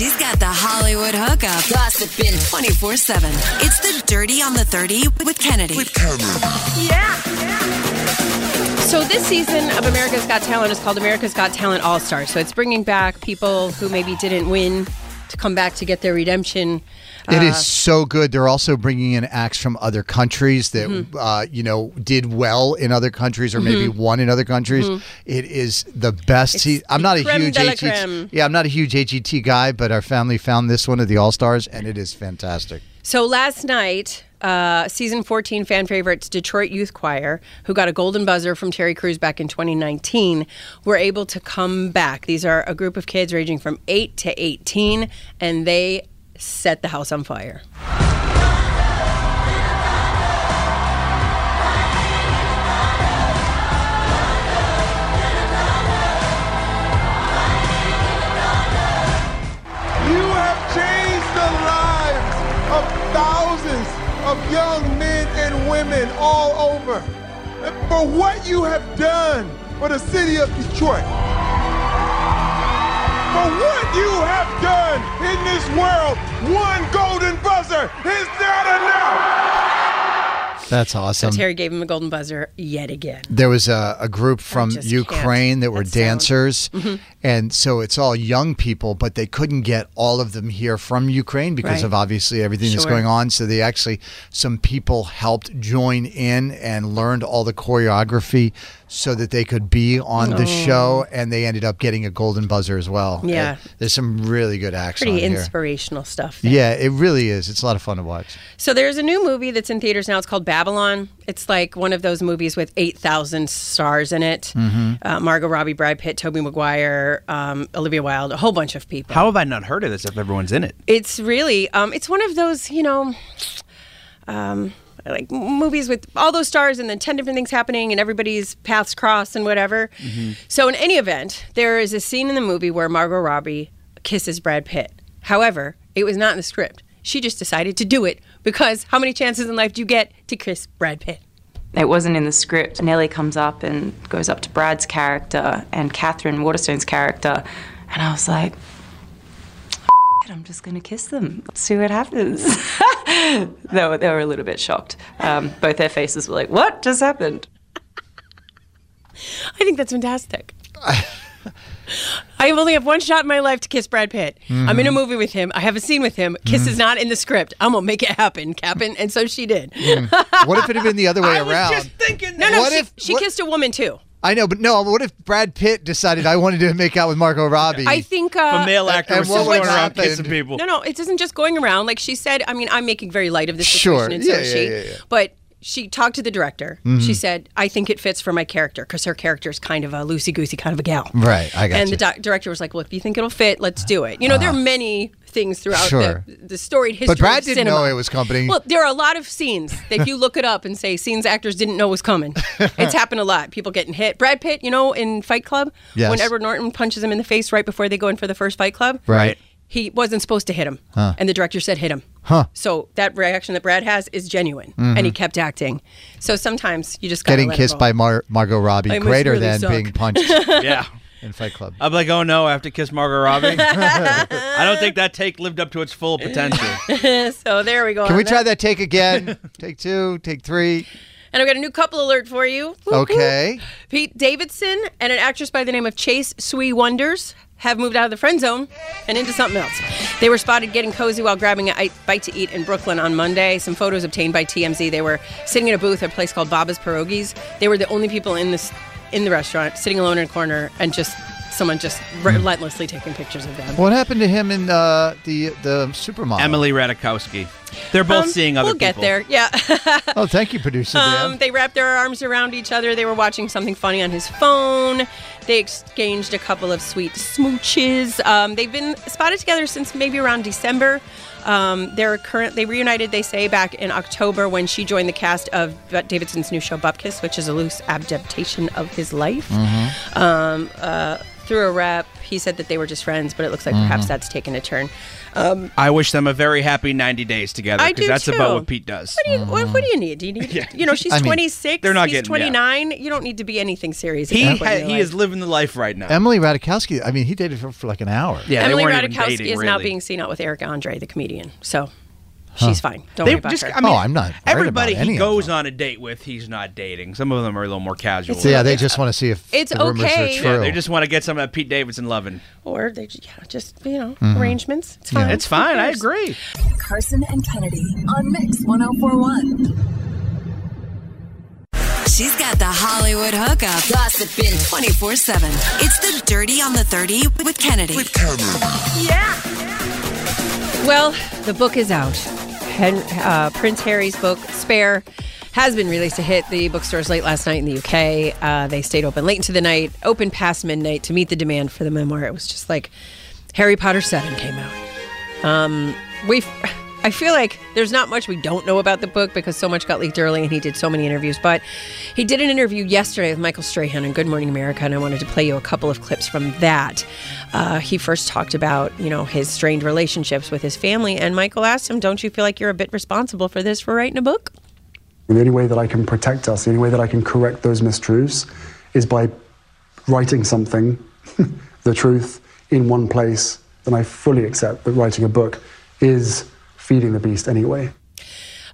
She's got the Hollywood hookup. Gossiping 24 7. It's the Dirty on the 30 with Kennedy. With Kennedy. Yeah. So this season of America's Got Talent is called America's Got Talent All Stars. So it's bringing back people who maybe didn't win to come back to get their redemption. It is so good. They're also bringing in acts from other countries that Mm-hmm. uh, you know did well in other countries or maybe won in other countries. It is the best. se- I'm not a huge AGT yeah, I'm not a huge AGT guy, but our family found this one of the All Stars, and it is fantastic. So last night, uh, season 14 fan favorites Detroit Youth Choir, who got a golden buzzer from Terry Crews back in 2019, were able to come back. These are a group of kids ranging from 8 to 18, and they set the house on fire. Thousands of young men and women all over. For what you have done for the city of Detroit. For what you have done in this world, one golden buzzer is not enough. That's awesome. Terry gave him a golden buzzer yet again. There was a, a group from Ukraine that were That dancers, Mm-hmm. and so it's all young people, but they couldn't get all of them here from Ukraine because Right. of obviously everything that's going on. So they actually, some people helped join in and learned all the choreography so that they could be on the show, and they ended up getting a golden buzzer as well. Yeah. And there's some really good acts Pretty on here. inspirational stuff. there. Yeah, it really is. It's a lot of fun to watch. So there's a new movie that's in theaters now. It's called Babylon. It's like one of those movies with 8,000 stars in it. Mm-hmm. Uh, Margot Robbie, Brad Pitt, Tobey Maguire, um, Olivia Wilde, a whole bunch of people. How have I not heard of this if everyone's in it? It's really, um, it's one of those, you know, um, like movies with all those stars and then 10 different things happening and everybody's paths cross and whatever. Mm-hmm. So, in any event, there is a scene in the movie where Margot Robbie kisses Brad Pitt. However, it was not in the script. She just decided to do it because how many chances in life do you get to kiss Brad Pitt? It wasn't in the script. Nellie comes up and goes up to Brad's character and Katherine Waterston's character, and I was like, I'm just gonna kiss them. Let's See what happens. they, were, they were a little bit shocked. Um, both their faces were like, "What just happened?" I think that's fantastic. I only have one shot in my life to kiss Brad Pitt. I'm in a mm-hmm. movie with him. I have a scene with him. Kiss is mm-hmm. not in the script. I'm gonna make it happen, Captain. And so she did. Mm. What if it had been the other way I was around? just thinking No, no, What she, if- she what- kissed a woman too. I know, but no. What if Brad Pitt decided I wanted to make out with Margot Robbie? I think. Uh, a male actor and was what going around happen? kissing people. No, no, it isn't just going around. Like she said, I mean, I'm making very light of this Sure. situation, and so Yeah, is yeah, she. yeah, yeah. But she talked to the director. She said, I think it fits for my character because her character is kind of a loosey goosey kind of a gal. Right, I got And you. the doc- director was like, Well, if you think it'll fit, let's do it. You know, there are many things throughout Sure. the, the storied history. But Brad of didn't cinema. know it was coming. Well, there are a lot of scenes that if you look it up and say scenes actors didn't know was coming. it's happened a lot. People getting hit. Brad Pitt, you know, in Fight Club, Yes. when Edward Norton punches him in the face right before they go in for the first Fight Club, Right. he wasn't supposed to hit him, and the director said hit him. Huh. Mm-hmm. So that reaction that Brad has is genuine, and he kept acting. So sometimes you just gotta Getting let it kissed by Mar- Margot Robbie I greater really than suck. being punched Yeah. In Fight Club. I'm like, oh no, I have to kiss Margot Robbie. I don't think that take lived up to its full potential. So there we go. Can on we try that take again? take two, take three. And I've got a new couple alert for you. Whoop, whoop. Okay. Pete Davidson and an actress by the name of Chase Sui Wonders have moved out of the friend zone and into something else. They were spotted getting cozy while grabbing a bite to eat in Brooklyn on Monday. Some photos obtained by TMZ. They were sitting in a booth at a place called Baba's Pierogies. They were the only people in this in the restaurant, sitting alone in a corner, and just someone just relentlessly taking pictures of them. What happened to him in uh, the the supermodel? Emily Ratajkowski. They're both Um, seeing other we'll people. get there. Yeah. Oh, thank you, producer Um, they wrapped their arms around each other. They were watching something funny on his phone. They exchanged a couple of sweet smooches. Um, they've been spotted together since maybe around December. Um, they're current. They reunited. They say back in October when she joined the cast of Davidson's new show Bupkis, which is a loose adaptation of his life. Um, uh, through a rep. He said that they were just friends, but it looks like perhaps that's taken a turn. Um, I wish them a very happy 90 days together I because do that's too. about what Pete does. what do you what, what do you need? Do you need you know she's I mean, 26, they're not he's getting- yeah. 29. You don't need to be anything serious. He ha- he life. is living the life right now. Emily Ratajkowski. I mean, he dated her for like an hour. yeah, Emily they Ratajkowski dating, is now being seen out with Eric Andre, the comedian. So she's fine. Don't They worry about just, her. I mean, Oh, I'm not Everybody about he of goes on a date with, he's not dating. Some of them are a little more casual. So yeah, they just want to see if It's the rumors okay. are true. Yeah, they just want to get some of that Pete Davidson loving. or they ju- yeah, just you know Mm-hmm. arrangements. It's fine. It's fine. I agree. Carson and Kennedy on Mix 1041. She's got the Hollywood hookup, gossiping 24 7. It's the Dirty on the 30 with Kennedy. with Kennedy. Yeah. Well, the book is out. Hen- uh, Prince Harry's book, Spare, has been released to hit the bookstores late last night in the UK. Uh, they stayed open late into the night, open past midnight to meet the demand for the memoir. It was just like Harry Potter 7 came out. Um, we I feel like there's not much we don't know about the book because so much got leaked early and he did so many interviews. But he did an interview yesterday with Michael Strahan on Good Morning America, and I wanted to play you a couple of clips from that. Uh, he first talked about you know his strained relationships with his family, and Michael asked him, "Don't you feel like you're a bit responsible for this for writing a book?" The only way that I can protect us, the only way that I can correct those mistruths is by writing something, the truth, in one place. Then I fully accept that writing a book is feeding the beast anyway.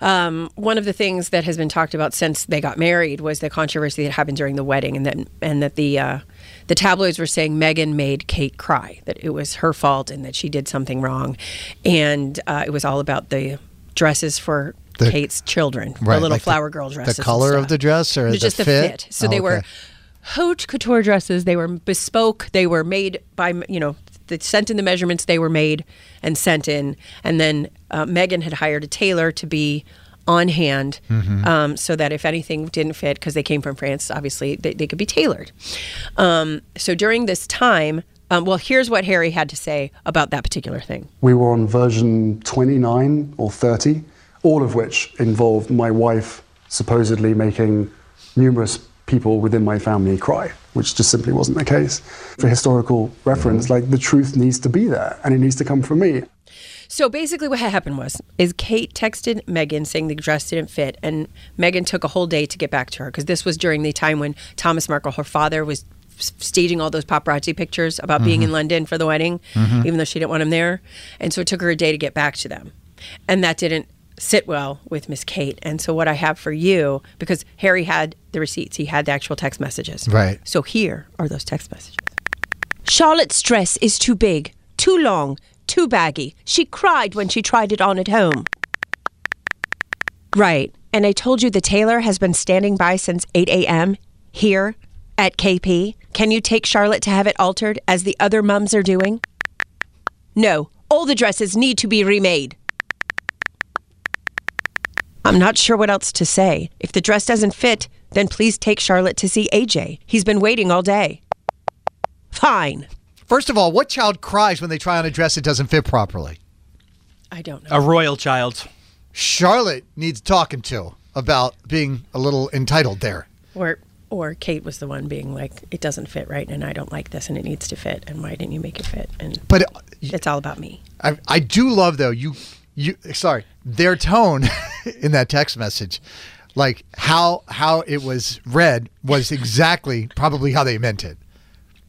Um, one of the things that has been talked about since they got married was the controversy that happened during the wedding, and that and that the uh, the tabloids were saying Meghan made Kate cry, that it was her fault, and that she did something wrong, and uh, it was all about the dresses for The- Kate's children, the little like the- flower girl dresses. the color of the dress or the just the fit? fit. So Oh, they were haute couture dresses. They were bespoke. They were made by you know they sent in the measurements. They were made and sent in, and then uh, Meghan had hired a tailor to be on hand Mm-hmm. um, so that if anything didn't fit because they came from France, obviously they, they could be tailored. Um, so during this time, um, well, here's what Harry had to say about that particular thing. We were on version 29 or 30, all of which involved my wife supposedly making numerous people within my family cry, which just simply wasn't the case. For historical reference, like the truth needs to be there and it needs to come from me. So basically, what happened was is Kate texted Meghan saying the dress didn't fit, and Meghan took a whole day to get back to her because this was during the time when Thomas Markle, her father, was staging all those paparazzi pictures about being in mm-hmm. London for the wedding, mm-hmm. even though she didn't want him there, and so it took her a day to get back to them, and that didn't sit well with Miss Kate. And so what I have for you, because Harry had the receipts, he had the actual text messages, Right. So here are those text messages. Charlotte's dress is too big, too long, too baggy. She cried when she tried it on at home. Right. And I told you the tailor has been standing by since 8 a.m. here at KP. Can you take Charlotte to have it altered as the other mums are doing? No. All the dresses need to be remade. I'm not sure what else to say. If the dress doesn't fit, then please take Charlotte to see AJ. He's been waiting all day. Fine. First of all, what child cries when they try on a dress that doesn't fit properly? I don't know. A royal child. Charlotte needs talking to about being a little entitled there. Or or Kate was the one being like, it doesn't fit right, and I don't like this, and it needs to fit, and why didn't you make it fit? And But uh, it's all about me. I, I do love though you you sorry their tone in that text message, like how how it was read was exactly probably how they meant it,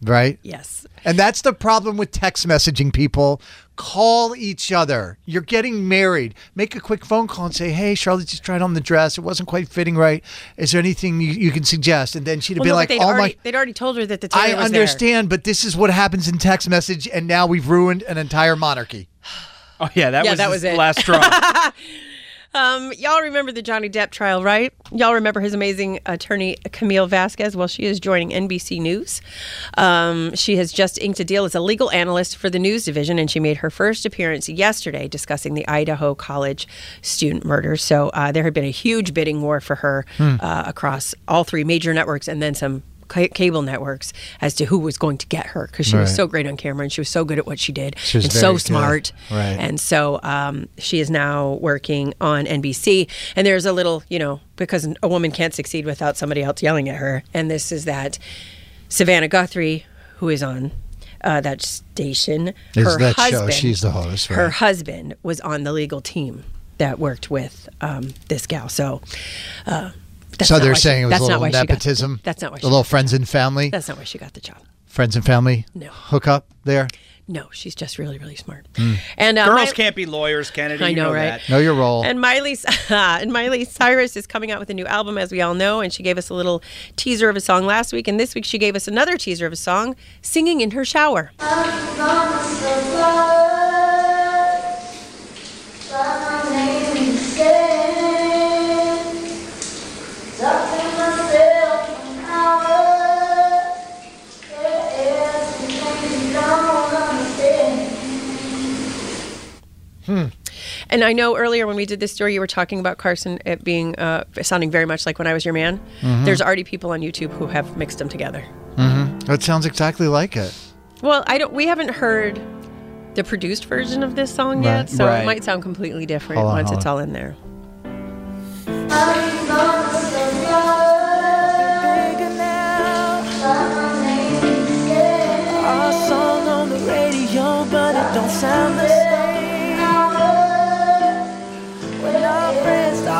right? Yes. And that's the problem with text messaging people. Call each other. You're getting married. Make a quick phone call and say, "Hey, Charlotte just tried on the dress. It wasn't quite fitting right. Is there anything you, you can suggest?" And then she'd have Well, been no, like, they'd "Oh already, my." they'd already told her that the I tailor was there. understand, but this is what happens in text message, and now we've ruined an entire monarchy. Oh yeah, that Yeah, was that was it. last straw. Um, y'all remember the Johnny Depp trial, right? Y'all remember his amazing attorney Camille Vasquez? Well, she is joining NBC News. Um, she has just inked a deal as a legal analyst for the news division, and she made her first appearance yesterday discussing the Idaho College student murder. So uh, there had been a huge bidding war for her uh, across all three major networks, and then some. Ca- Cable networks as to who was going to get her because she was so great on camera and she was so good at what she did She and so good. smart Right. and so um, she is now working on NBC. And there's a little, you know, because a woman can't succeed without somebody else yelling at her. And this is that Savannah Guthrie, who is on uh, that station, Is her that show? husband, She's the host, Her husband was on the legal team that worked with um, this gal. So, uh, that's so not they're why she- saying it was a not little why she got- nepotism. that's not why a she little got the friends job. and family. That's not why she got the job. friends and family. No. hook up there. No, she's just really, really smart. Hmm. And uh, Girls my- can't be lawyers, Kennedy. I you know, know right? that. Know your role. And Miley and Miley Cyrus is coming out with a new album, as we all know, and she gave us a little teaser of a song last week, and this week she gave us another teaser of a song, singing in her shower. And I know earlier when we did this story, you were talking about Carson it being uh, sounding very much like when I was your man. Mm-hmm. There's already people on YouTube who have mixed them together. That sounds exactly like it. Well, I don't. We haven't heard the produced version of this song yet, so Right. it might sound completely different on, once it's all in there. Our song on the radio, but it don't sound the same.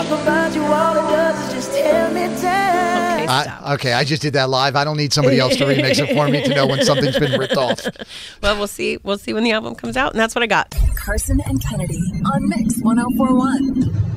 Friends talk about you, all it does is just tear me down. Okay, stop. I, okay, I just did that live. I don't need somebody else to remix it for me to know when something's been ripped off. well, we'll see. We'll see when the album comes out, and that's what I got. Carson and Kennedy on Mix 1041.